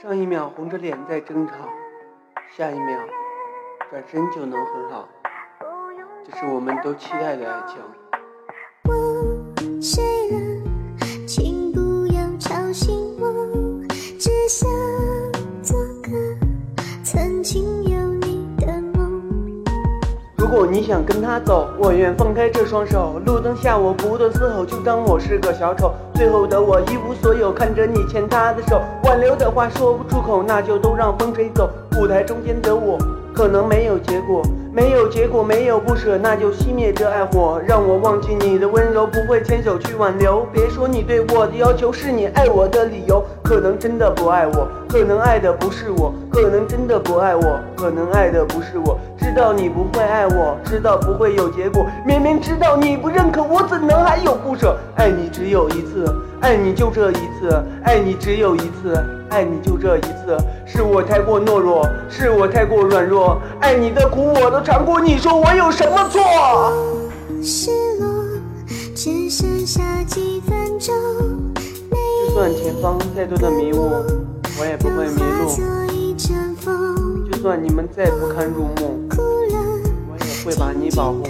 上一秒红着脸在争吵，下一秒转身就能和好，这是我们都期待的爱情。我睡了，请不要吵醒我，只想做个曾经有。如果你想跟他走，我愿放开这双手。路灯下我不断嘶吼，就当我是个小丑。最后的我一无所有，看着你牵他的手，挽留的话说不出口，那就都让风吹走。舞台中间的我，可能没有结果，没有结果，没有不舍，那就熄灭这爱火，让我忘记你的温柔，不会牵手去挽留。别说你对我的要求是你爱我的理由，可能真的不爱我，可能爱的不是我，可能真的不爱我，可能爱的不是我。知道你不会爱我，知道不会有结果，明明知道你不认可我，怎能还有不舍？爱你只有一次，爱你就这一次，爱你只有一次，爱你就这一次。是我太过懦弱，是我太过软弱，爱你的苦我都尝过，你说我有什么错？失落，只剩下几分钟。就算前方再多的迷雾，我也不会迷路。就算你们再不堪入目，会把你保护。